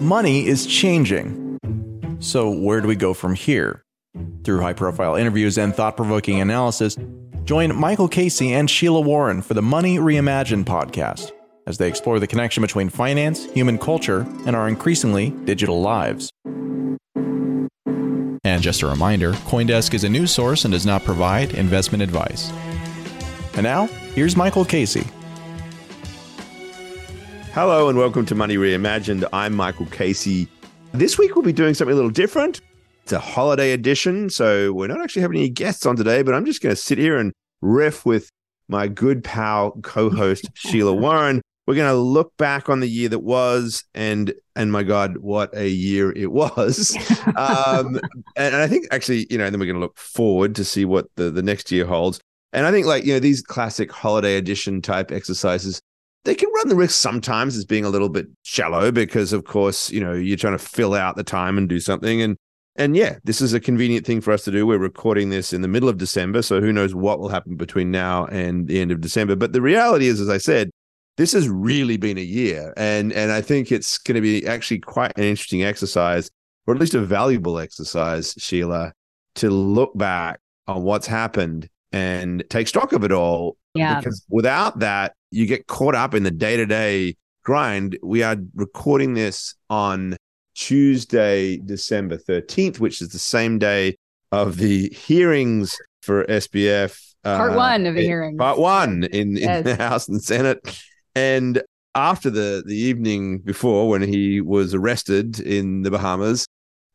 money is changing. So, where do we go from here? Through high profile interviews and thought provoking analysis, join Michael Casey and Sheila Warren for the Money Reimagined podcast as they explore the connection between finance, human culture, and our increasingly digital lives. And just a reminder Coindesk is a news source and does not provide investment advice. And now, here's Michael Casey. Hello and welcome to Money Reimagined. I'm Michael Casey. This week we'll be doing something a little different. It's a holiday edition, so we're not actually having any guests on today, but I'm just going to sit here and riff with my good pal co-host Sheila Warren. We're going to look back on the year that was, and and my God, what a year it was! um, and, and I think actually, you know, then we're going to look forward to see what the the next year holds. And I think like you know these classic holiday edition type exercises they can run the risk sometimes as being a little bit shallow because of course you know you're trying to fill out the time and do something. And and yeah this is a convenient thing for us to do. We're recording this in the middle of december so who knows what will happen between now and the end of december. But the reality is as i said this has really been a year and and i think it's going to be actually quite an interesting exercise or at least a valuable exercise sheila to look back on what's happened and take stock of it all. Yeah. Because without that you get caught up in the day to day grind. We are recording this on Tuesday, December 13th, which is the same day of the hearings for SBF. Part uh, one of the hearings. Part one in, in yes. the House and Senate. And after the, the evening before when he was arrested in the Bahamas.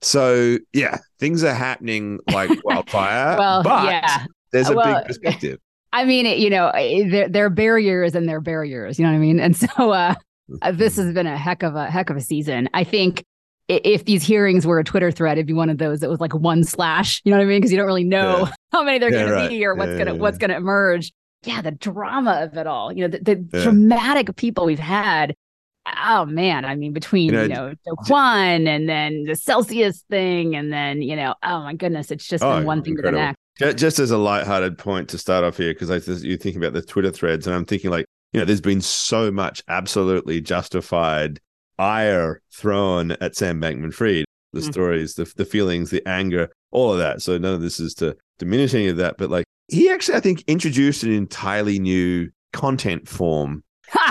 So, yeah, things are happening like wildfire. well, but yeah. there's a well, big perspective. I mean, you know, there, there are barriers and there are barriers. You know what I mean? And so uh, uh, this has been a heck of a heck of a season. I think if these hearings were a Twitter thread, it'd be one of those that was like one slash. You know what I mean? Because you don't really know yeah. how many they're yeah, going right. to be or what's yeah, gonna what's gonna emerge. Yeah, the drama of it all. You know, the, the dramatic people we've had. Oh man, I mean, between you know, you know Do and then the Celsius thing, and then you know, oh my goodness, it's just oh, been one thing to the next. Just as a light-hearted point to start off here, because you're thinking about the Twitter threads, and I'm thinking like, you know, there's been so much absolutely justified ire thrown at Sam Bankman-Fried. The mm. stories, the the feelings, the anger, all of that. So none of this is to diminish any of that, but like he actually, I think, introduced an entirely new content form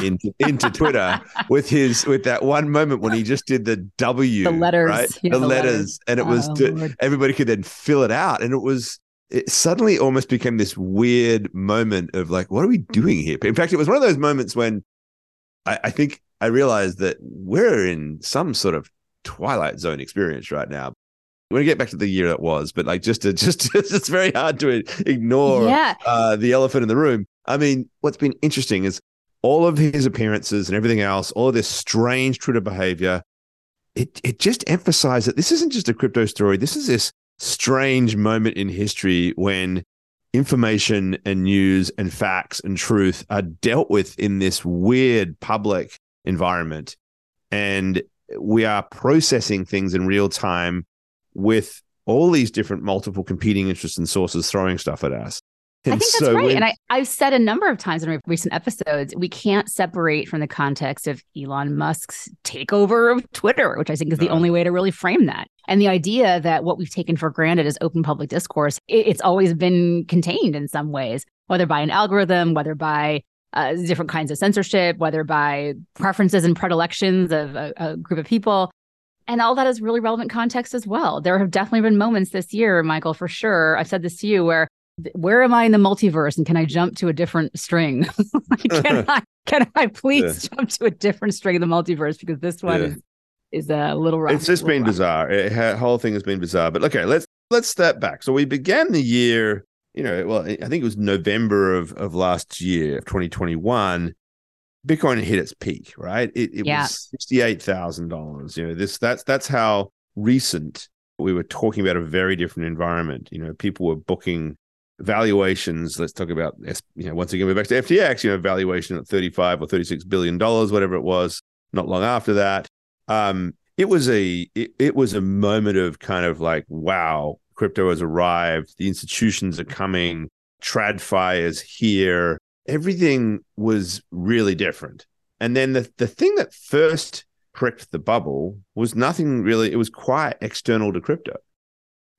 into into Twitter with his with that one moment when he just did the W, the letters, right? Yeah, the, the letters. letters. and it oh, was to, everybody could then fill it out, and it was it suddenly almost became this weird moment of like, what are we doing here? In fact, it was one of those moments when I, I think I realized that we're in some sort of twilight zone experience right now. We're gonna get back to the year that was, but like just to just it's very hard to ignore yeah. uh, the elephant in the room. I mean, what's been interesting is all of his appearances and everything else, all of this strange Twitter behavior. It it just emphasized that this isn't just a crypto story. This is this strange moment in history when information and news and facts and truth are dealt with in this weird public environment. And we are processing things in real time with all these different multiple competing interests and sources throwing stuff at us. And I think that's so right. And I, I've said a number of times in recent episodes, we can't separate from the context of Elon Musk's takeover of Twitter, which I think is the only way to really frame that. And the idea that what we've taken for granted is open public discourse, it, it's always been contained in some ways, whether by an algorithm, whether by uh, different kinds of censorship, whether by preferences and predilections of a, a group of people. And all that is really relevant context as well. There have definitely been moments this year, Michael, for sure. I've said this to you where where am I in the multiverse and can I jump to a different string? can I can I please yeah. jump to a different string of the multiverse because this one yeah. is is a little rough. It's just been rough. bizarre. It, the whole thing has been bizarre. But okay, let's let's step back. So we began the year, you know, well, I think it was November of of last year, of 2021. Bitcoin hit its peak, right? It, it yeah. was sixty eight thousand dollars. You know, this that's that's how recent we were talking about a very different environment. You know, people were booking valuations. Let's talk about, you know, once again, we're back to FTX, you know, valuation at 35 or 36 billion dollars, whatever it was, not long after that. Um, it was a it, it was a moment of kind of like, wow, crypto has arrived, the institutions are coming, TradFi is here. Everything was really different. And then the, the thing that first pricked the bubble was nothing really, it was quite external to crypto.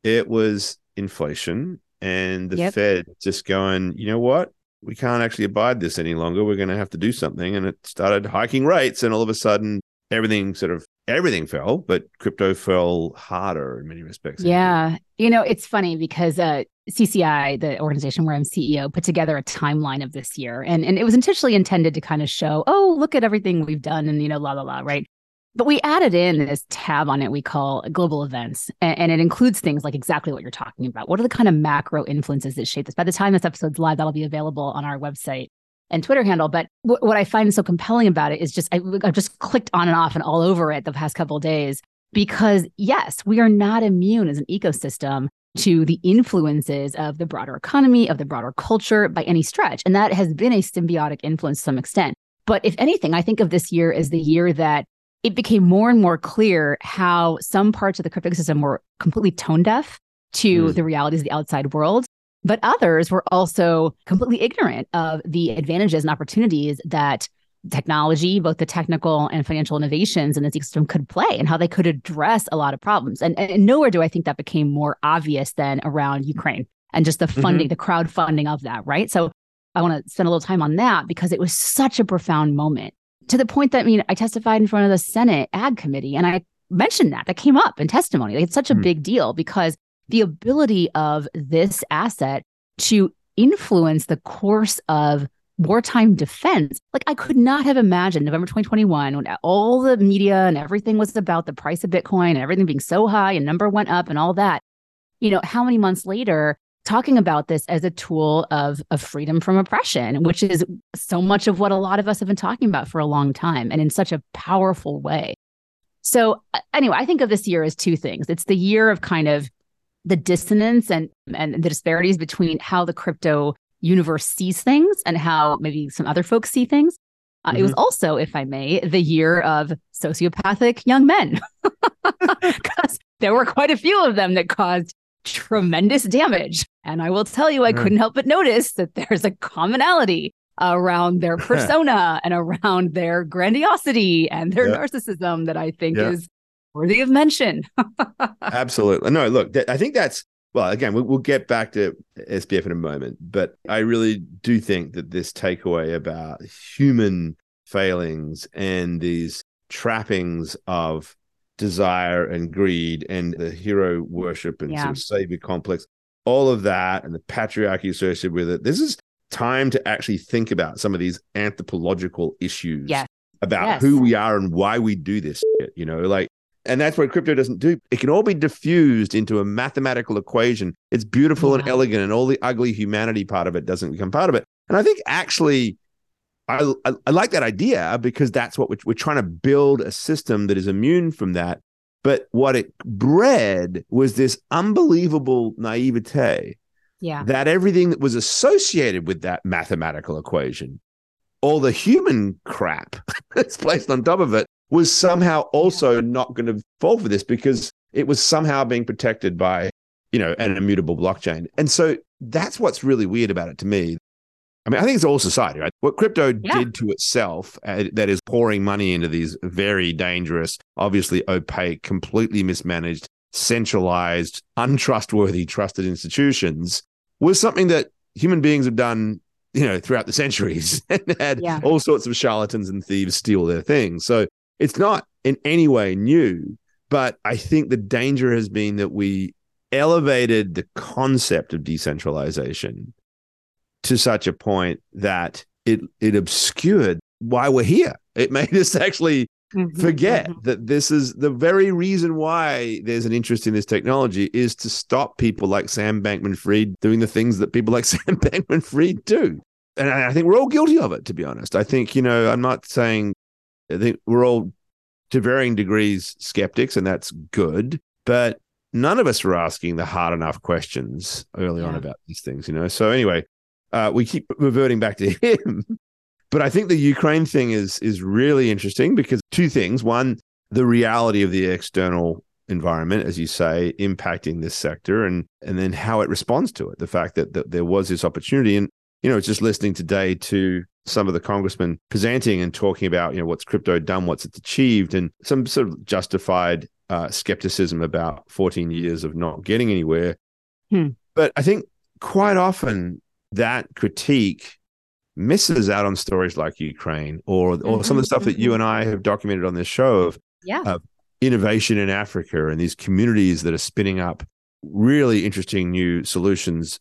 It was inflation and the yep. Fed just going, you know what? We can't actually abide this any longer. We're going to have to do something. And it started hiking rates. And all of a sudden, everything sort of everything fell, but crypto fell harder in many respects. Yeah. You know, it's funny because uh, CCI, the organization where I'm CEO, put together a timeline of this year. And, and it was intentionally intended to kind of show, oh, look at everything we've done and, you know, la, la, la, right? But we added in this tab on it we call global events. And, it includes things like exactly what you're talking about. What are the kind of macro influences that shape this? By the time this episode's live, that'll be available on our website and Twitter handle. But w- what I find so compelling about it is just I, have just clicked on and off and all over it the past couple days because yes, we are not immune as an ecosystem to the influences of the broader economy, of the broader culture by any stretch. And that has been a symbiotic influence to some extent. But if anything, I think of this year as the year that it became more and more clear how some parts of the crypto system were completely tone deaf to mm. the realities of the outside world. But others were also completely ignorant of the advantages and opportunities that technology, both the technical and financial innovations in this ecosystem could play and how they could address a lot of problems. And, and nowhere do I think that became more obvious than around Ukraine and just the mm-hmm. funding, mm-hmm. the crowdfunding of that, right? So I want to spend a little time on that because it was such a profound moment to the point that I mean, I testified in front of the Senate Ag Committee and I mentioned that that came up in testimony. Like, it's such a mm-hmm. big deal because the ability of this asset to influence the course of wartime defense. Like I could not have imagined November 2021 when all the media and everything was about the price of Bitcoin and everything being so high and number went up and all that. You know, how many months later talking about this as a tool of of freedom from oppression, which is so much of what a lot of us have been talking about for a long time and in such a powerful way. So anyway, I think of this year as two things. It's the year of kind of the dissonance and and the disparities between how the crypto universe sees things and how maybe some other folks see things. Uh, mm-hmm. It was mm-hmm. also, if I may, the year of sociopathic young men, because there were quite a few of them that caused tremendous damage. And I will tell you, I mm. couldn't help but notice that there's a commonality around their persona and around their grandiosity and their yep. narcissism that I think yep. is worthy of mention. Absolutely. No, look, I think that's well, again, we'll get back to SBF in a moment, but I really do think that this takeaway about human failings and these trappings of desire and greed and the hero worship and yeah. sort of savior complex, all of that and the patriarchy associated with it. This is time to actually think about some of these anthropological issues yes. about yes. who we are and why we do this shit, you know, like and that's what crypto doesn't do. It can all be diffused into a mathematical equation. It's beautiful yeah. and elegant, and all the ugly humanity part of it doesn't become part of it. And I think actually, I, I, I like that idea because that's what we're, we're trying to build a system that is immune from that. But what it bred was this unbelievable naivete yeah. that everything that was associated with that mathematical equation, all the human crap that's placed on top of it, was somehow also not going to fall for this because it was somehow being protected by, you know, an immutable blockchain. And so that's what's really weird about it to me. I mean, I think it's all society, right? What crypto yeah. did to itself, uh, that is pouring money into these very dangerous, obviously opaque, completely mismanaged, centralized, untrustworthy, trusted institutions, was something that human beings have done, you know, throughout the centuries and had yeah. all sorts of charlatans and thieves steal their things. So it's not in any way new, but I think the danger has been that we elevated the concept of decentralization to such a point that it it obscured why we're here. It made us actually mm-hmm, forget mm-hmm. that this is the very reason why there's an interest in this technology is to stop people like Sam Bankman Fried doing the things that people like Sam Bankman Fried do. And I think we're all guilty of it, to be honest. I think, you know, I'm not saying I think we're all to varying degrees skeptics, and that's good. But none of us were asking the hard enough questions early yeah. on about these things, you know. So anyway, uh, we keep reverting back to him. but I think the Ukraine thing is is really interesting because two things. One, the reality of the external environment, as you say, impacting this sector, and and then how it responds to it. The fact that, that there was this opportunity, and you know, just listening today to some of the congressmen presenting and talking about, you know, what's crypto done, what's it's achieved, and some sort of justified uh, skepticism about 14 years of not getting anywhere. Hmm. But I think quite often that critique misses out on stories like Ukraine or or mm-hmm, some of the stuff mm-hmm. that you mm-hmm. and I have documented on this show of yeah. Uh, innovation in Africa and these communities that are spinning up really interesting new solutions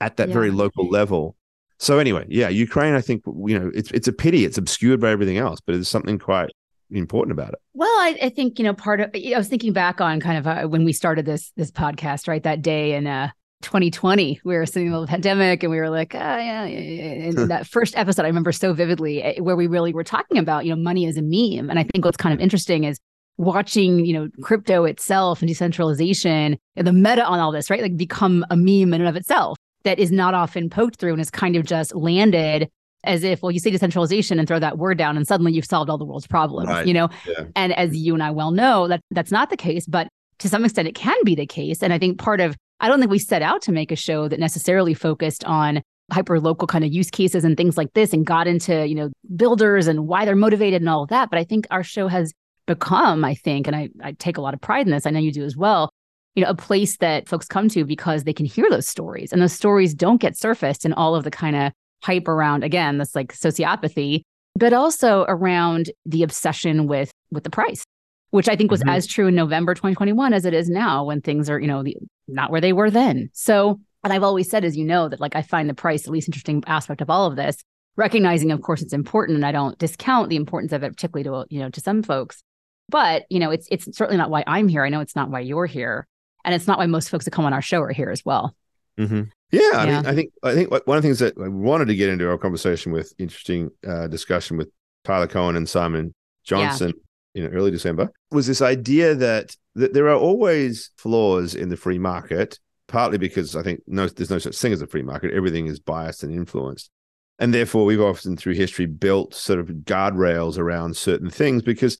at that yeah. very local level. So anyway, yeah, Ukraine. I think you know it's it's a pity it's obscured by everything else, but there's something quite important about it. Well, I, I think you know part of I was thinking back on kind of uh, when we started this this podcast, right? That day in uh, 2020, we were sitting in the pandemic, and we were like, oh, yeah, yeah, And that first episode, I remember so vividly, eh, where we really were talking about you know money as a meme, and I think what's kind of interesting is watching you know crypto itself and decentralization and the meta on all this right like become a meme in and of itself that is not often poked through and is kind of just landed as if well you say decentralization and throw that word down and suddenly you've solved all the world's problems right. you know? Yeah. and as you and i well know that that's not the case but to some extent it can be the case. And i think part of i don't think we set out to make a show that necessarily focused on hyper local kind of use cases and things like this and got into you know builders and why they're motivated and all of that but i think our show has become i think and i, I take a lot of pride in this i know you do as well you know a place that folks come to because they can hear those stories and those stories don't get surfaced in all of the kind of hype around again this like sociopathy but also around the obsession with with the price which i think was mm-hmm. as true in november 2021 as it is now when things are you know the, not where they were then so and i've always said as you know that like i find the price the least interesting aspect of all of this recognizing of course it's important and i don't discount the importance of it particularly to you know to some folks but you know it's it's certainly not why i'm here i know it's not why you're here and it's not why most folks that come on our show are here as well. Mm-hmm. Yeah, I yeah. mean, I think I think one of the things that I wanted to get into our conversation with interesting uh, discussion with Tyler Cowen and Simon Johnson yeah. In early December was this idea that that there are always flaws in the free market, partly because I think no, there's no such thing as a free market. Everything is biased and influenced, and therefore we've often through history built sort of guardrails around certain things because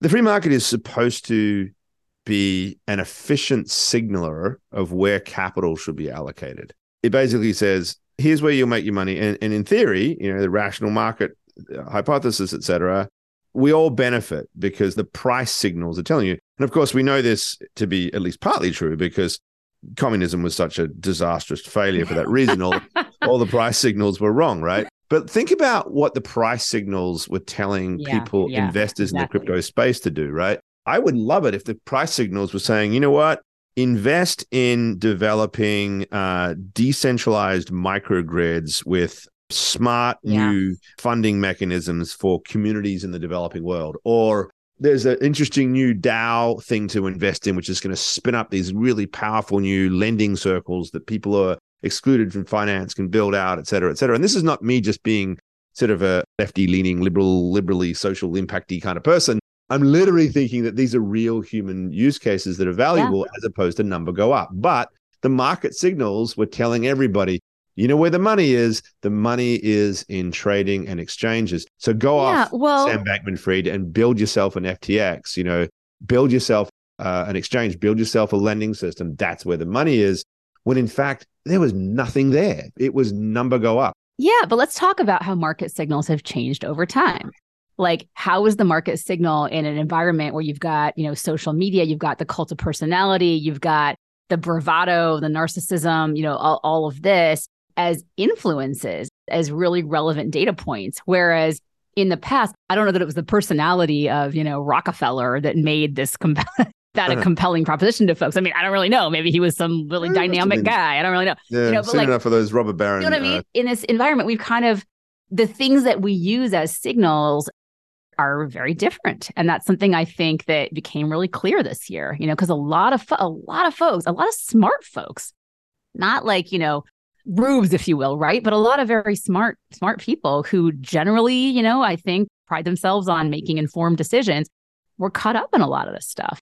the free market is supposed to be an efficient signaler of where capital should be allocated. It basically says, here's where you'll make your money. And, and in theory, you know, the rational market uh, hypothesis, et cetera, we all benefit because the price signals are telling you. And of course, we know this to be at least partly true because communism was such a disastrous failure for that reason. all, all the price signals were wrong, right? But think about what the price signals were telling yeah, people, yeah, investors exactly. in the crypto space to do, right? I would love it if the price signals were saying, you know what, invest in developing uh, decentralized microgrids with smart yeah. new funding mechanisms for communities in the developing world or there's an interesting new DAO thing to invest in, which is going to spin up these really powerful new lending circles that people are excluded from finance can build out, et cetera, et cetera. And this is not me just being sort of a lefty leaning, liberal, liberally social impacty kind of person. I'm literally thinking that these are real human use cases that are valuable yeah. as opposed to number go up. But the market signals were telling everybody, you know where the money is? The money is in trading and exchanges. So go yeah, off, well, Sam Bankman Fried, and build yourself an FTX, you know, build yourself uh, an exchange, build yourself a lending system. That's where the money is. When in fact, there was nothing there. It was number go up. Yeah, but let's talk about how market signals have changed over time like how is the market signal in an environment where you've got you know social media you've got the cult of personality you've got the bravado the narcissism you know all, all of this as influences as really relevant data points whereas in the past i don't know that it was the personality of you know rockefeller that made this compelling that uh-huh. a compelling proposition to folks. I mean, I don't really know. Maybe he was some really dynamic guy. I don't really know. Yeah, you know, but like, enough for those rubber baron. You know what I mean? Uh, in this environment, we've kind of the things that we use as signals are very different and that's something i think that became really clear this year you know because a lot of fo- a lot of folks a lot of smart folks not like you know rubes if you will right but a lot of very smart smart people who generally you know i think pride themselves on making informed decisions were caught up in a lot of this stuff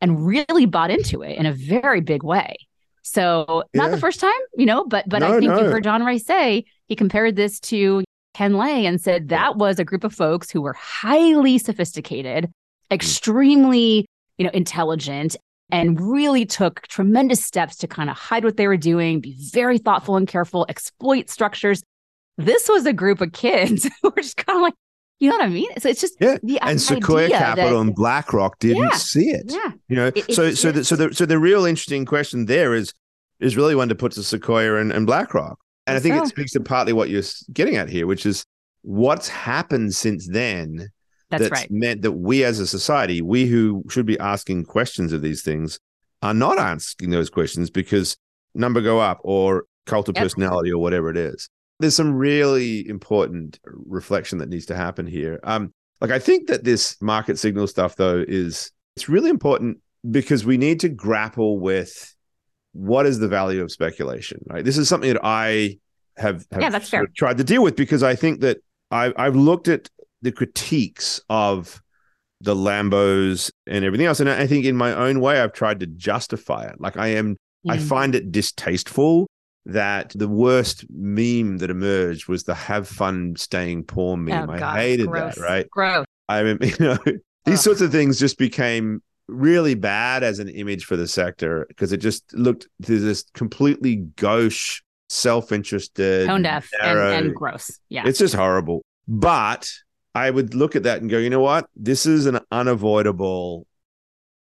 and really bought into it in a very big way so yeah. not the first time you know but but no, i think no. you heard John Ray say he compared this to Ken Lay and said that was a group of folks who were highly sophisticated, mm. extremely, you know, intelligent and really took tremendous steps to kind of hide what they were doing, be very thoughtful and careful, exploit structures this was a group of kids who were just kind of like, you know what I mean? So it's just yeah. and Sequoia Capital that, and BlackRock didn't yeah, see it. Yeah. You know, it, so so the, so the so the real interesting question there is is really one to put to Sequoia and, and BlackRock. And I think so. it speaks to partly what you're getting at here, which is what's happened since then that's, that's right. meant that we as a society, we who should be asking questions of these things, are not asking those questions because number go up or cult of yep. personality or whatever it is. There's some really important reflection that needs to happen here. Um, like I think that this market signal stuff though is it's really important because we need to grapple with what is the value of speculation, right? This is something that I have, have yeah, that's fair. tried to deal with because I think that I, I've looked at the critiques of the Lambos and everything else. And I think in my own way, I've tried to justify it. Like I am, mm. I find it distasteful that the worst meme that emerged was the have fun staying poor meme. Oh, I hated Gross. that, right? Gross. I mean, you know, these sorts of things just became really bad as an image for the sector because it just looked to this completely gauche, self-interested, tone deaf, and, and gross. Yeah, it's just horrible. But I would look at that and go, you know what? This is an unavoidable,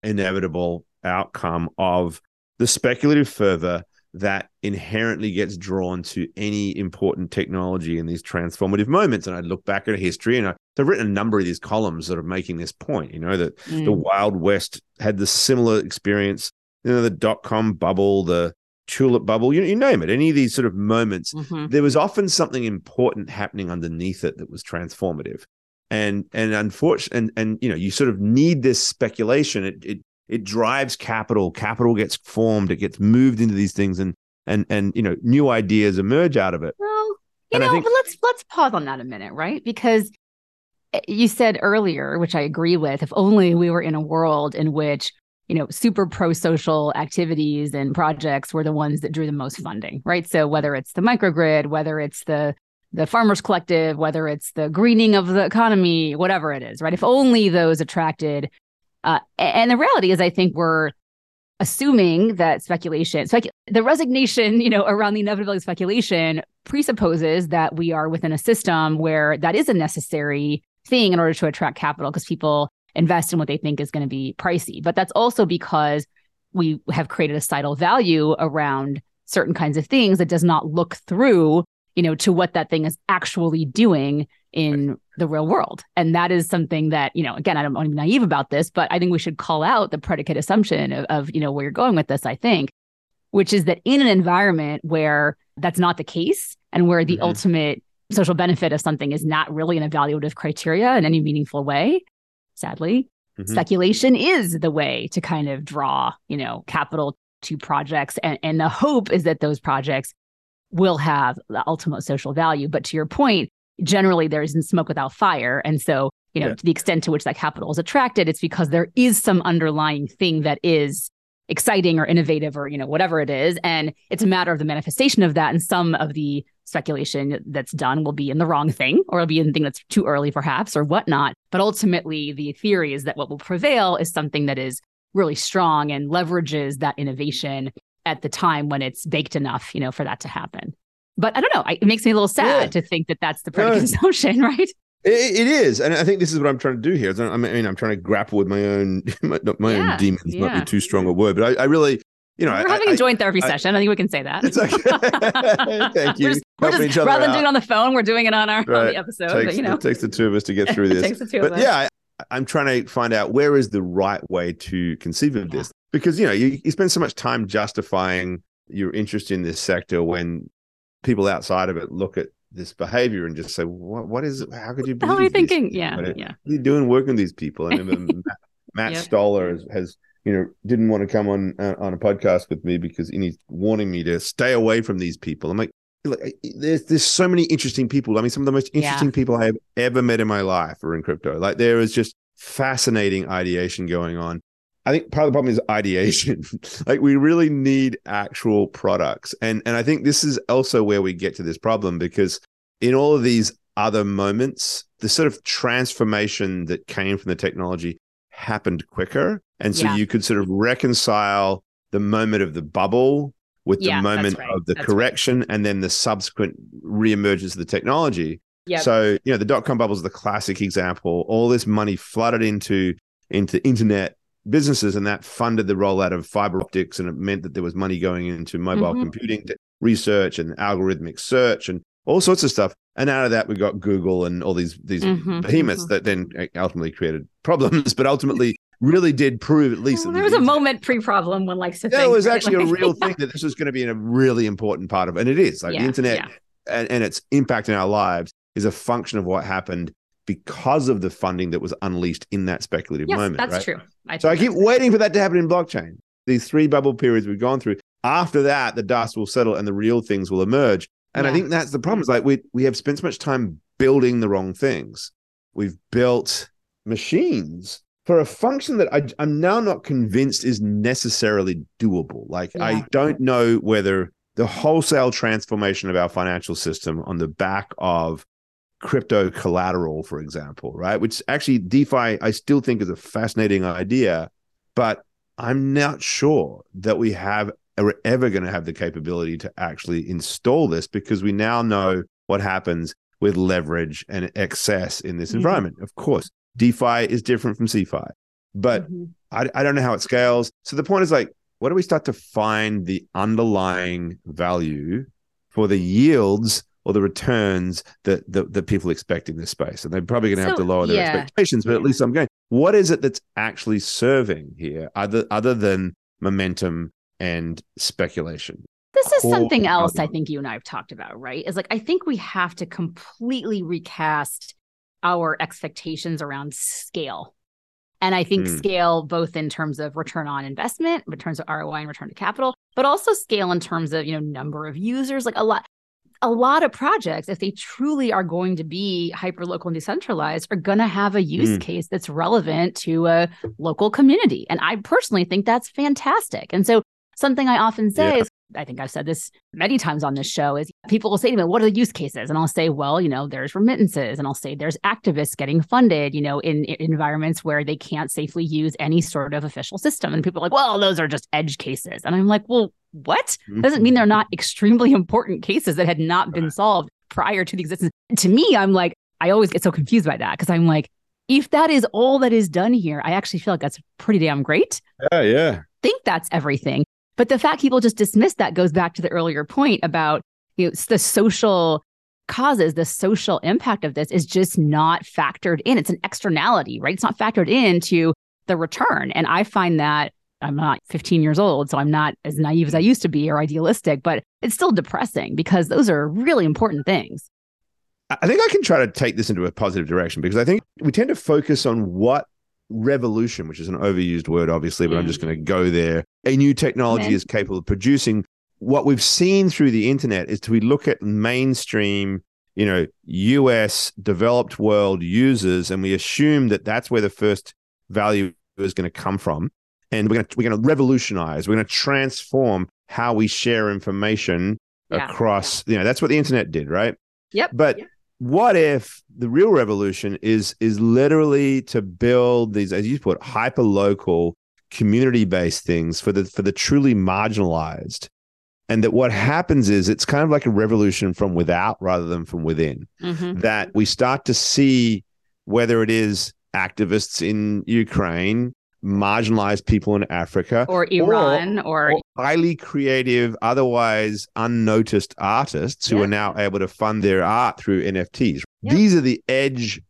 inevitable outcome of the speculative fervor that inherently gets drawn to any important technology in these transformative moments. And I look back at history and I, have written a number of these columns that are making this point, you know, that mm. the Wild West had the similar experience, you know, the dot com bubble, the tulip bubble, you, you name it, any of these sort of moments, mm-hmm. there was often something important happening underneath it that was transformative. And and unfortunately, and and you know, you sort of need this speculation. It it it drives capital. Capital gets formed. It gets moved into these things, and and and you know, new ideas emerge out of it. Well, you and know, think- but let's let's pause on that a minute, right? Because eh, you said earlier, which I agree with, if only we were in a world in which you know, super pro social activities and projects were the ones that drew the most funding, right? So whether it's the microgrid, whether it's the the farmers collective, whether it's the greening of the economy, whatever it is, right? If only those attracted. Uh, and the reality is, I think we're assuming that speculation, spec- the resignation, you know, around the inevitability of speculation presupposes that we are within a system where that is a necessary thing in order to attract capital because people invest in what they think is going to be pricey. But that's also because we have created a societal value around certain kinds of things that does not look through, you know, to what that thing is actually doing in the real world. And that is something that, you know, again, I don't want to be naive about this, but I think we should call out the predicate assumption of, of you know, where you're going with this, I think, which is that in an environment where that's not the case and where the mm-hmm. ultimate social benefit of something is not really an evaluative criteria in any meaningful way, sadly. Mm-hmm. Speculation is the way to kind of draw, you know, capital to projects. And, and the hope is that those projects will have the ultimate social value. But to your point, generally there isn't smoke without fire. And so, you know, yeah. to the extent to which that capital is attracted, it's because there is some underlying thing that is exciting or innovative or, you know, whatever it is. And it's a matter of the manifestation of that. And some of the speculation that's done will be in the wrong thing or it'll be in the thing that's too early perhaps or whatnot but ultimately the theory is that what will prevail is something that is really strong and leverages that innovation at the time when it's baked enough you know for that to happen but i don't know it makes me a little sad yeah. to think that that's the predicate assumption right it, it is, and I think this is what I'm trying to do here. I mean, I'm trying to grapple with my own, my, my yeah, own demons. Yeah. Might be too strong a word, but I, I really, you know, we're I, having I, a joint therapy I, session. I think we can say that. It's okay. Thank you. We're just, we're just rather than doing it on the phone, we're doing it on our right. on the episode. Takes, but, you know, it takes the two of us to get through this. takes the two but of us. yeah, I, am trying to find out where is the right way to conceive of yeah. this because you know you, you spend so much time justifying your interest in this sector when people outside of it look at this behavior and just say, "What? What is? How could you?" Be? How are you thinking? Yeah, what, yeah. What are you doing working with these people? And Matt, Matt yep. Stoller has, has you know, didn't want to come on uh, on a podcast with me because he's warning me to stay away from these people. I'm like, there's there's so many interesting people. I mean, some of the most interesting yeah. people I have ever met in my life are in crypto. Like there is just fascinating ideation going on. I think part of the problem is ideation. like we really need actual products. And and I think this is also where we get to this problem because in all of these other moments, the sort of transformation that came from the technology happened quicker. And so yeah. you could sort of reconcile the moment of the bubble with Yeah, the moment right. of the That's right. correction and then the subsequent reemergence of the technology. Yep. So, you know, the dot com bubble is the classic example. All this money flooded into into internet businesses, and that funded the rollout of fiber optics, and it meant that there was money going into mobile Mhm. computing research and algorithmic search and all sorts of stuff. And out of that, we got Google and all these these Mhm, behemoths mhm. that then ultimately created problems, but ultimately really did prove at least. Well, there the was a moment pre-problem when like yeah, it was right? actually a Like- real thing that this was going to be a really important part of, and it is. Like Yeah, the internet yeah. and, and its impact in our lives is a function of what happened because of the funding that was unleashed in that speculative yes, moment. that's right? true. I So I keep waiting for that to happen in blockchain. These three bubble periods we've gone through. After that, the dust will settle and the real things will emerge. And I think that's the problem. Is like we we have spent so much time building the wrong things. We've built machines for a function that I, I'm now not convinced is necessarily doable. Like Yeah. I don't know whether the wholesale transformation of our financial system on the back of crypto collateral, for example, right? Which actually DeFi, I still think is a fascinating idea, but I'm not sure that we have are ever going to have the capability to actually install this because we now know what happens with leverage and excess in this Mhm. environment. Of course, DeFi is different from CeFi, but Mhm. I, I don't know how it scales. So the point is like, what do we start to find the underlying value for the yields or the returns that that, that people expect in this space? And they're probably going to have to lower their yeah. expectations, but at least I'm going. What is it that's actually serving here, other other than momentum and speculation? This is Core something else I think you and I have talked about, right? Is like I think we have to completely recast our expectations around scale. And I think Mm. scale both in terms of return on investment, in terms of ROI and return to capital, but also scale in terms of, you know, number of users, like a lot a lot of projects if they truly are going to be hyper local and decentralized are going to have a use Mm. case that's relevant to a local community. And i personally think that's fantastic. And so something i often say Yeah. is i think i've said this many times on this show is people will say to me what are the use cases? And i'll say well you know there's remittances. And i'll say there's activists getting funded you know in, in environments where they can't safely use any sort of official system. And people are like well those are just edge cases. And i'm like well what mm-hmm. doesn't mean they're not extremely important cases that had not been solved prior to the existence. To me, I'm like, I always get so confused by that because I'm like, if that is all that is done here, I actually feel like that's pretty damn great. Yeah, yeah. Think that's everything. But the fact people just dismiss that goes back to the earlier point about you know the social causes, the social impact of this is just not factored in. It's an externality, right? It's not factored into the return. And I find that I'm not 15 years old, so I'm not as naive as I used to be or idealistic, but it's still depressing because those are really important things. I think I can try to take this into a positive direction because I think we tend to focus on what revolution, which is an overused word, obviously, but I'm just mm. going to go there. A new technology Okay. is capable of producing. What we've seen through the internet is to we look at mainstream, you know, US developed world users, and we assume that that's where the first value is going to come from, and we're going to we're going to revolutionize. We're going to transform how we share information Yeah. across. You know, that's what the internet did, right? Yep. But Yep. what if the real revolution is is literally to build these, as you put, hyper local, community based things for the for the truly marginalized, and that what happens is it's kind of like a revolution from without rather than from within. Mhm. That we start to see whether it is activists in Ukraine, marginalized people in Africa, Or Iran or, or highly creative, otherwise unnoticed artists who Yeah. are now able to fund their art through NFTs. Yeah. These are the edge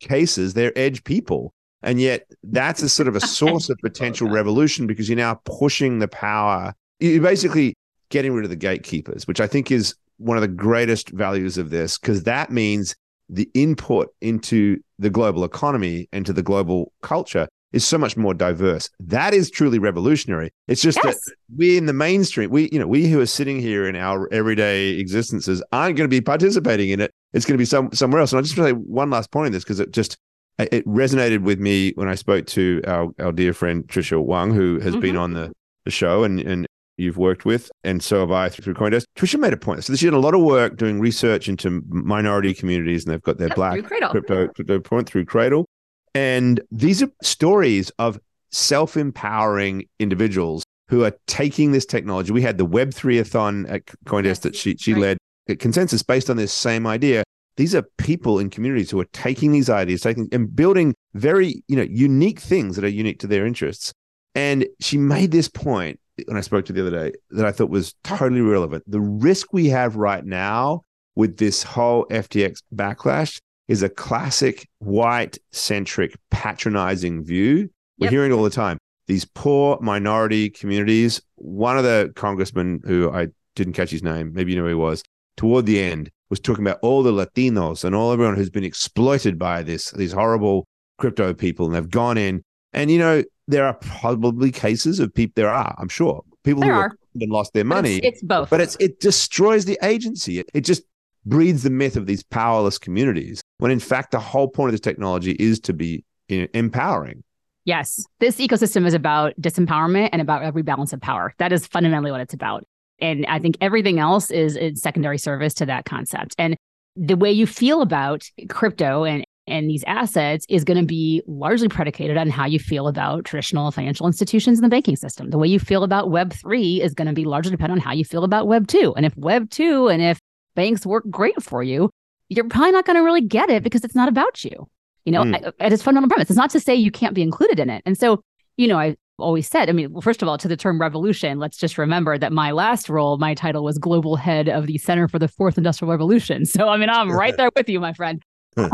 cases, they're edge people. And yet that's a sort of a source of potential revolution because you're now pushing the power. You're basically getting rid of the gatekeepers, which I think is one of the greatest values of this, because that means the input into the global economy and to the global culture is so much more diverse. That is truly revolutionary. It's just yes. that we in the mainstream, we, you know, we who are sitting here in our everyday existences aren't going to be participating in it. It's going to be some somewhere else. And I just want to say one last point on this because it just it resonated with me when I spoke to our, our dear friend Tricia Wang, who has been Mhm. on the, the show and and you've worked with, and so have I through Coindesk. Tricia made a point. So she did a lot of work doing research into minority communities, and they've got their Yep, black crypto crypto point through CRADL. And these are stories of self empowering individuals who are taking this technology. We had the Web3athon at Coindesk yes, that she, she right. led, a consensus based on this same idea. These are people in communities who are taking these ideas, taking and building very, you know, unique things that are unique to their interests. And she made this point when I spoke to the other day that I thought was totally relevant. The risk we have right now with this whole FTX backlash is a classic white centric patronizing view. We're yep. hearing it all the time. These poor minority communities. One of the congressmen who I didn't catch his name, maybe you know who he was, toward the end was talking about all the Latinos and all everyone who's been exploited by this, these horrible crypto people, and they've gone in. And you know, there are probably cases of people. There are, I'm sure, people there who are. have lost their money. It's, it's, both, but it's it destroys the agency. It, it just breeds the myth of these powerless communities. When in fact, the whole point of this technology is to be empowering. Yes, this ecosystem is about disempowerment and about a rebalance of power. That is fundamentally what it's about. And I think everything else is in secondary service to that concept. And the way you feel about crypto and and these assets is going to be largely predicated on how you feel about traditional financial institutions in the banking system. The way you feel about Web 3 is going to be largely dependent on how you feel about Web 2. And if Web 2 and if banks work great for you, you're probably not going to really get it because it's not about you. You know, mm. at its fundamental premise, it's not to say you can't be included in it. And so, you know, I always said, I mean, well, first of all, to the term revolution, let's just remember that my last role, my title was global head of the Center for the Fourth Industrial Revolution. So, I mean, I'm right there with you, my friend. Whew,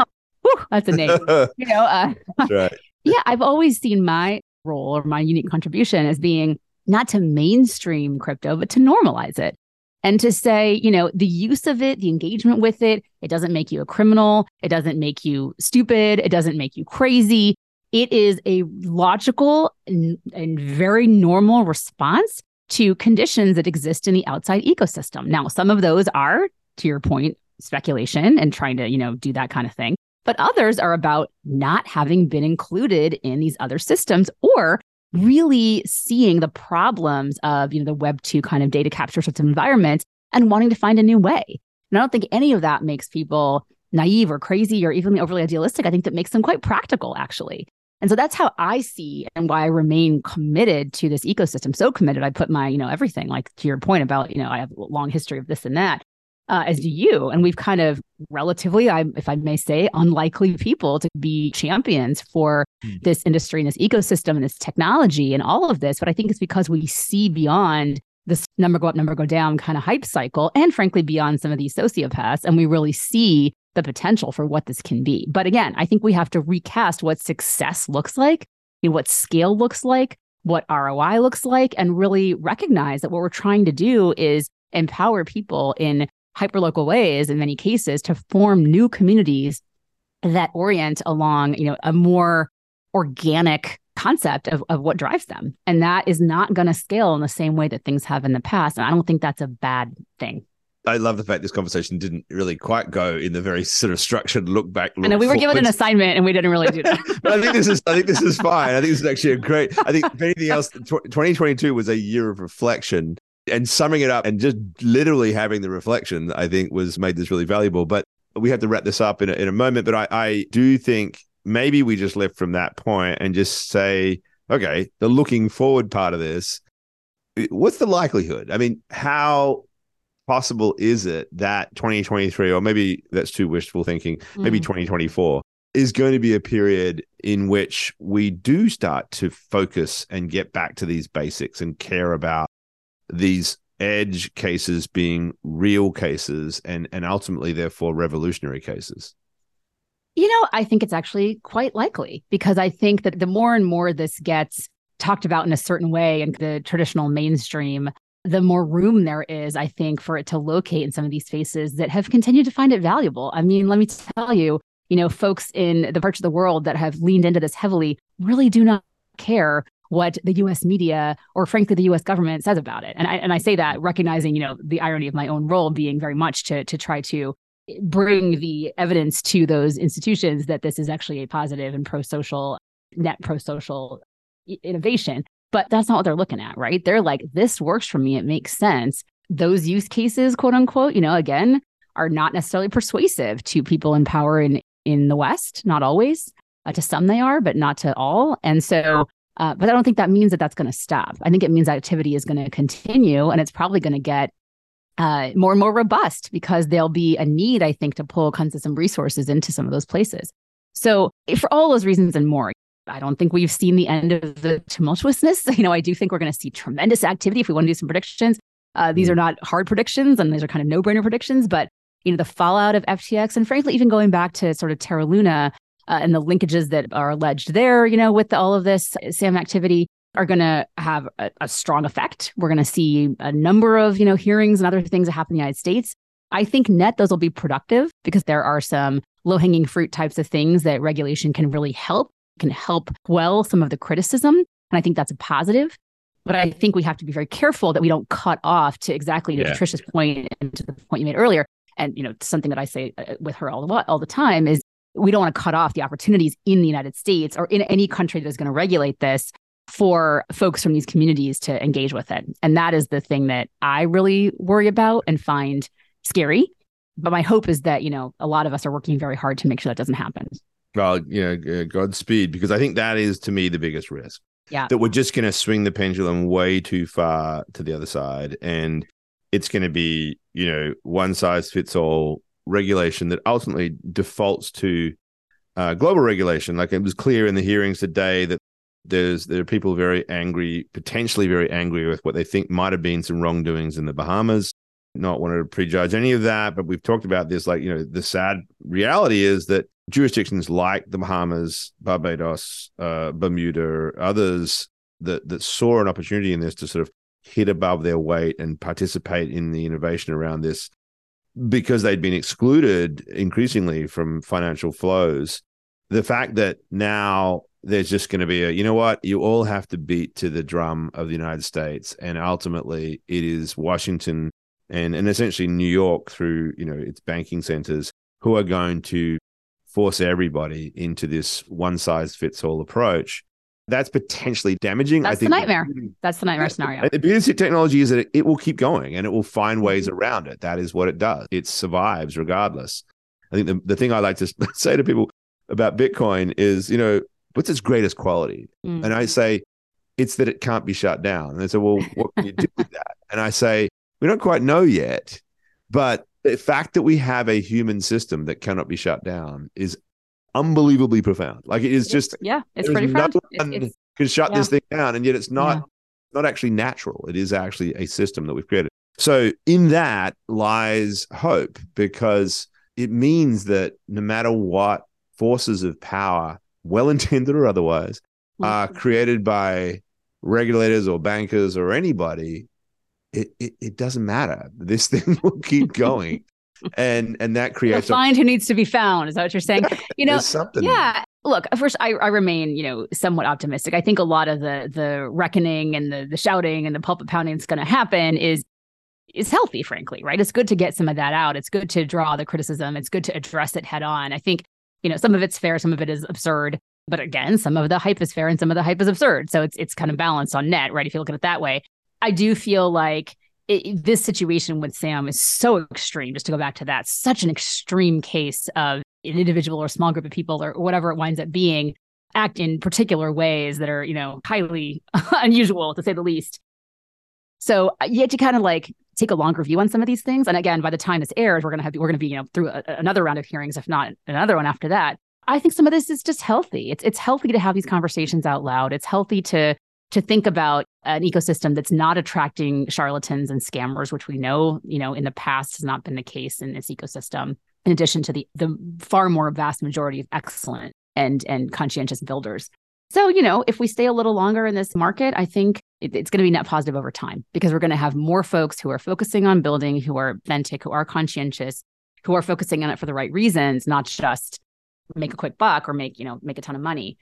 that's a name. you know, uh, right. yeah, I've always seen my role or my unique contribution as being not to mainstream crypto, but to normalize it and to say, you know, the use of it, the engagement with it, it doesn't make you a criminal. It doesn't make you stupid. It doesn't make you crazy. It is a logical and, very normal response to conditions that exist in the outside ecosystem. Now, some of those are, to your point, speculation and trying to, you know, do that kind of thing but others are about not having been included in these other systems or really seeing the problems of you know the web 2 kind of data capture sorts of environments and wanting to find a new way. And i don't think any of that makes people naive or crazy or even overly idealistic. I think that makes them quite practical actually. And so that's how i see and why i remain committed to this ecosystem so committed i put my you know everything like to your point about you know i have a long history of this and that uh, as do you. And we've kind of relatively, I, if I may say, unlikely people to be champions for mm. this industry and this ecosystem and this technology and all of this. But I think it's because we see beyond this number go up, number go down kind of hype cycle, and frankly, beyond some of these sociopaths. And we really see the potential for what this can be. But again, I think we have to recast what success looks like, you know, what scale looks like, what ROI looks like, and really recognize that what we're trying to do is empower people in hyperlocal ways in many cases to form new communities that orient along you know a more organic concept of, of what drives them and that is not going to scale in the same way that things have in the past and i don't think that's a bad thing I love the fact this conversation didn't really quite go in the very sort of structured look back. Look I know we were given an assignment and we didn't really do that. but I think this is I think this is fine. I think this is actually a great. I think if anything else, 2022 was a year of reflection and summing it up and just literally having the reflection, I think was made this really valuable. But we have to wrap this up in a, in a moment. But I, I do think maybe we just left from that point and just say, okay, the looking forward part of this, what's the likelihood? I mean, how possible is it that 2023, or maybe that's too wishful thinking, mm. maybe 2024 is going to be a period in which we do start to focus and get back to these basics and care about these edge cases being real cases and and ultimately therefore revolutionary cases? You know i think it's actually quite likely because i think that the more and more this gets talked about in a certain way in the traditional mainstream the more room there is i think for it to locate in some of these spaces that have continued to find it valuable. I mean let me tell you you know folks in the parts of the world that have leaned into this heavily really do not care what the US media or frankly the US government says about it. And I and I say that recognizing, you know, the irony of my own role being very much to to try to bring the evidence to those institutions that this is actually a positive and pro-social net pro-social innovation. But that's not what they're looking at, right? They're like, this works for me. It makes sense. Those use cases, quote unquote, you know, again, are not necessarily persuasive to people in power in in the West, not always. Uh, to some they are, but not to all. And so Uh, but I don't think that means that that's going to stop. I think it means activity is going to continue and it's probably going to get uh, more and more robust because there'll be a need, I think, to pull kinds of some resources into some of those places. So, for all those reasons and more, I don't think we've seen the end of the tumultuousness. You know, I do think we're going to see tremendous activity if we want to do some predictions. Uh, these mm. are not hard predictions and these are kind of no brainer predictions, but you know, the fallout of FTX and frankly, even going back to sort of Terra Luna uh, and the linkages that are alleged there, you know, with all of this SAM activity are going to have a, a, strong effect. We're going to see a number of, you know, hearings and other things that happen in the United States. I think net those will be productive because there are some low hanging fruit types of things that regulation can really help, can help quell some of the criticism. And I think that's a positive. But I think we have to be very careful that we don't cut off to exactly to yeah. Patricia's point and to the point you made earlier. And you know, something that I say uh, with her all the all the time is we don't want to cut off the opportunities in the United States or in any country that is going to regulate this for folks from these communities to engage with it. And that is the thing that I really worry about and find scary. But my hope is that, you know, a lot of us are working very hard to make sure that doesn't happen. Well, you know, Godspeed, because I think that is to me the biggest risk. Yeah. That we're just going to swing the pendulum way too far to the other side. And it's going to be, you know, one size fits all regulation that ultimately defaults to uh, global regulation. Like it was clear in the hearings today that there's there are people very angry, potentially very angry with what they think might have been some wrongdoings in the Bahamas. Not want to prejudge any of that, but we've talked about this. Like you know, the sad reality is that jurisdictions like the Bahamas, Barbados, uh, Bermuda, others that that saw an opportunity in this to sort of hit above their weight and participate in the innovation around this because they'd been excluded increasingly from financial flows. The fact that now there's just going to be a, you know what, you all have to beat to the drum of the United States. And ultimately, it is Washington and, and essentially New York through, you know, its banking centers who are going to force everybody into this one size fits all approach that's potentially damaging. That's I think the nightmare. That's the nightmare scenario. The beauty of technology is that it, it, will keep going and it will find ways mm-hmm. around it. That is what it does. It survives regardless. I think the, the thing I like to say to people about Bitcoin is, you know, what's its greatest quality? Mm. And I say, it's that it can't be shut down. And they say, well, what can you do with that? And I say, we don't quite know yet, but the fact that we have a human system that cannot be shut down is unbelievably profound. Like it is just yeah, it's pretty profound. No it's, can shut yeah. this thing down, and yet it's not yeah. not actually natural. It is actually a system that we've created. So in that lies hope because it means that no matter what forces of power, well intended or otherwise, are mm-hmm. created by regulators or bankers or anybody, it, it, it doesn't matter. This thing will keep going and and that creates a find a- who needs to be found. Is that what you're saying? You know, something. Yeah. Look, first, I, I remain, you know, somewhat optimistic. I think a lot of the the reckoning and the the shouting and the pulpit pounding that's going to happen is is healthy, frankly, right? It's good to get some of that out. It's good to draw the criticism. It's good to address it head on. I think, you know, some of it's fair, some of it is absurd. But again, some of the hype is fair and some of the hype is absurd. So it's it's kind of balanced on net, right? If you look at it that way. I do feel like it, this situation with Sam is so extreme. Just to go back to that, such an extreme case of an individual or small group of people or whatever it winds up being act in particular ways that are, you know, highly unusual to say the least. So uh, you have to kind of like take a longer view on some of these things. And again, by the time this airs, we're gonna have we're gonna be, you know, through a, another round of hearings, if not another one after that. I think some of this is just healthy. It's it's healthy to have these conversations out loud. It's healthy to to think about an ecosystem that's not attracting charlatans and scammers, which we know, you know, in the past has not been the case in this ecosystem. In addition to the the far more vast majority of excellent and and conscientious builders. So, you know, if we stay a little longer in this market, I think it, it's going to be net positive over time because we're going to have more folks who are focusing on building, who are authentic, who are conscientious, who are focusing on it for the right reasons, not just make a quick buck or make, you know, make a ton of money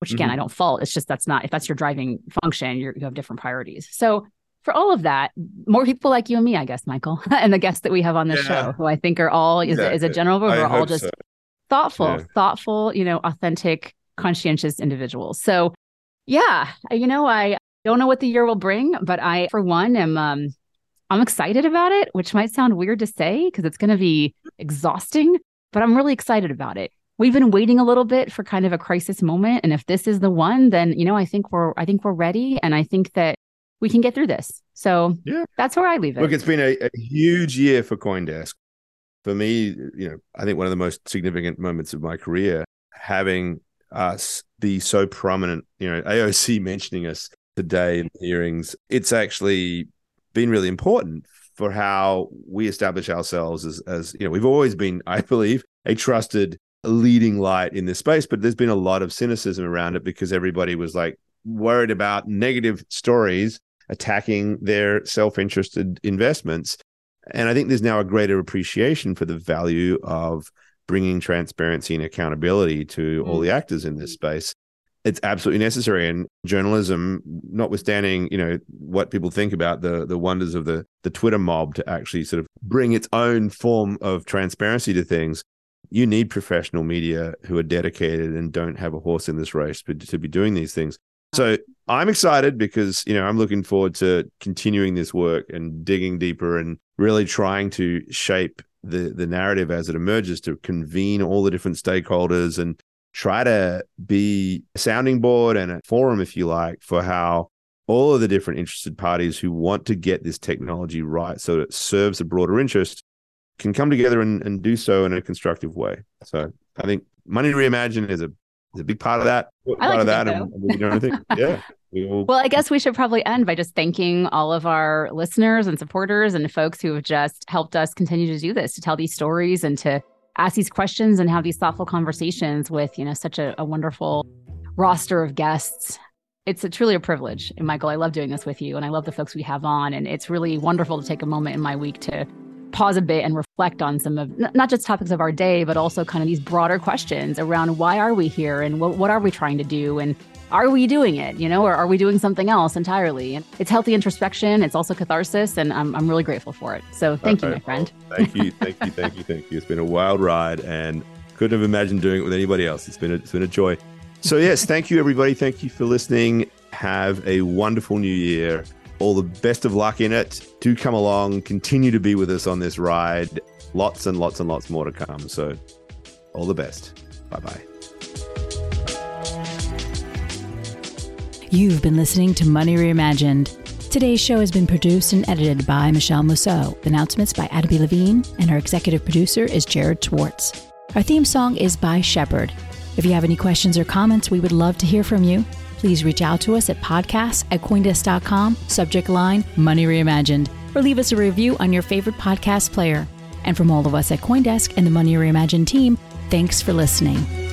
which again, mm-hmm. I don't fault. It's just that's not, if that's your driving function, you have different priorities. So for all of that, more people like you and me, I guess, Michael, and the guests that we have on this yeah. show, who I think are all, is, yeah, is a general vote, we're all just so. thoughtful, yeah. thoughtful, you know, authentic, conscientious individuals. So yeah, you know, I don't know what the year will bring, but I, for one, am, um, I'm excited about it, which might sound weird to say because it's going to be exhausting, but I'm really excited about it we've been waiting a little bit for kind of a crisis moment. And if this is the one, then, you know, I think we're, I think we're ready. And I think that we can get through this. So yeah, that's where I leave it. Look, it's been a, a huge year for Coindesk. For me, you know, I think one of the most significant moments of my career, having us be so prominent, you know, AOC mentioning us today in the hearings, it's actually been really important for how we establish ourselves as, as you know, we've always been, I believe, a trusted leading light in this space, but there's been a lot of cynicism around it because everybody was like worried about negative stories attacking their self-interested investments. And I think there's now a greater appreciation for the value of bringing transparency and accountability to mm. all the actors in this space it's absolutely necessary and journalism notwithstanding you know what people think about the the wonders of the the twitter mob to actually sort of bring its own form of transparency to things you need professional media who are dedicated and don't have a horse in this race but to be doing these things. So i'm excited because you know i'm looking forward to continuing this work and digging deeper and really trying to shape the the narrative as it emerges to convene all the different stakeholders and try to be a sounding board and a forum, if you like, for how all of the different interested parties who want to get this technology right so it serves a broader interest can come together and, and do so in a constructive way. So I think Money Reimagined is a is a big part of that. I part like of that, and, we do anything. yeah. We will... Well, I guess we should probably end by just thanking all of our listeners and supporters and folks who have just helped us continue to do this, to tell these stories and to ask these questions and have these thoughtful conversations with, you know, such a, a wonderful roster of guests. It's a, truly a privilege. And Michael, I love doing this with you and I love the folks we have on. And it's really wonderful to take a moment in my week to pause a bit and reflect on some of not just topics of our day, but also kind of these broader questions around why are we here and what, what are we trying to do and are we doing it, you know, or are we doing something else entirely? And it's healthy introspection. It's also catharsis, and I'm, I'm really grateful for it. So thank you, my friend. thank you, thank you, thank you, thank you. It's been a wild ride, and couldn't have imagined doing it with anybody else. It's been a, it's been a joy. So yes, thank you, everybody. Thank you for listening. Have a wonderful new year. All the best of luck in it. Do come along. Continue to be with us on this ride. Lots and lots and lots more to come. So all the best. Bye bye. You've been listening to Money Reimagined. Today's show has been produced and edited by Michele Musso. Announcements by Adam B. Levine, and our executive producer is Jared Schwartz. Our theme song is by Shepard. If you have any questions or comments, we would love to hear from you. Please reach out to us at podcasts at coindesk.com, subject line Money Reimagined, or leave us a review on your favorite podcast player. And from all of us at Coindesk and the Money Reimagined team, thanks for listening.